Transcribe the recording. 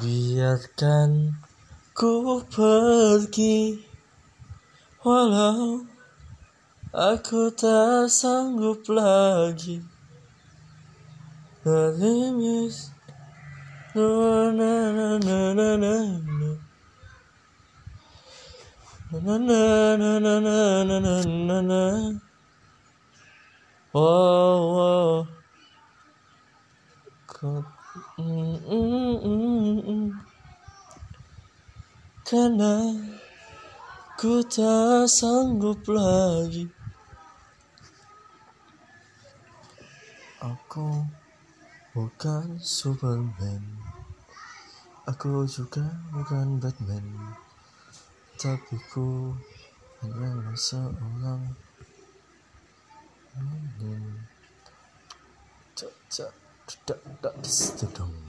Biarkan ku pergi Walau aku tak sanggup lagi Melimis na na na na na na na na na na na na na na na Wow, wow. Karena ku tak sanggup lagi. Aku bukan Superman. Aku juga bukan Batman. Tapi ku hanyalah seorang. Cak, cak, dum dum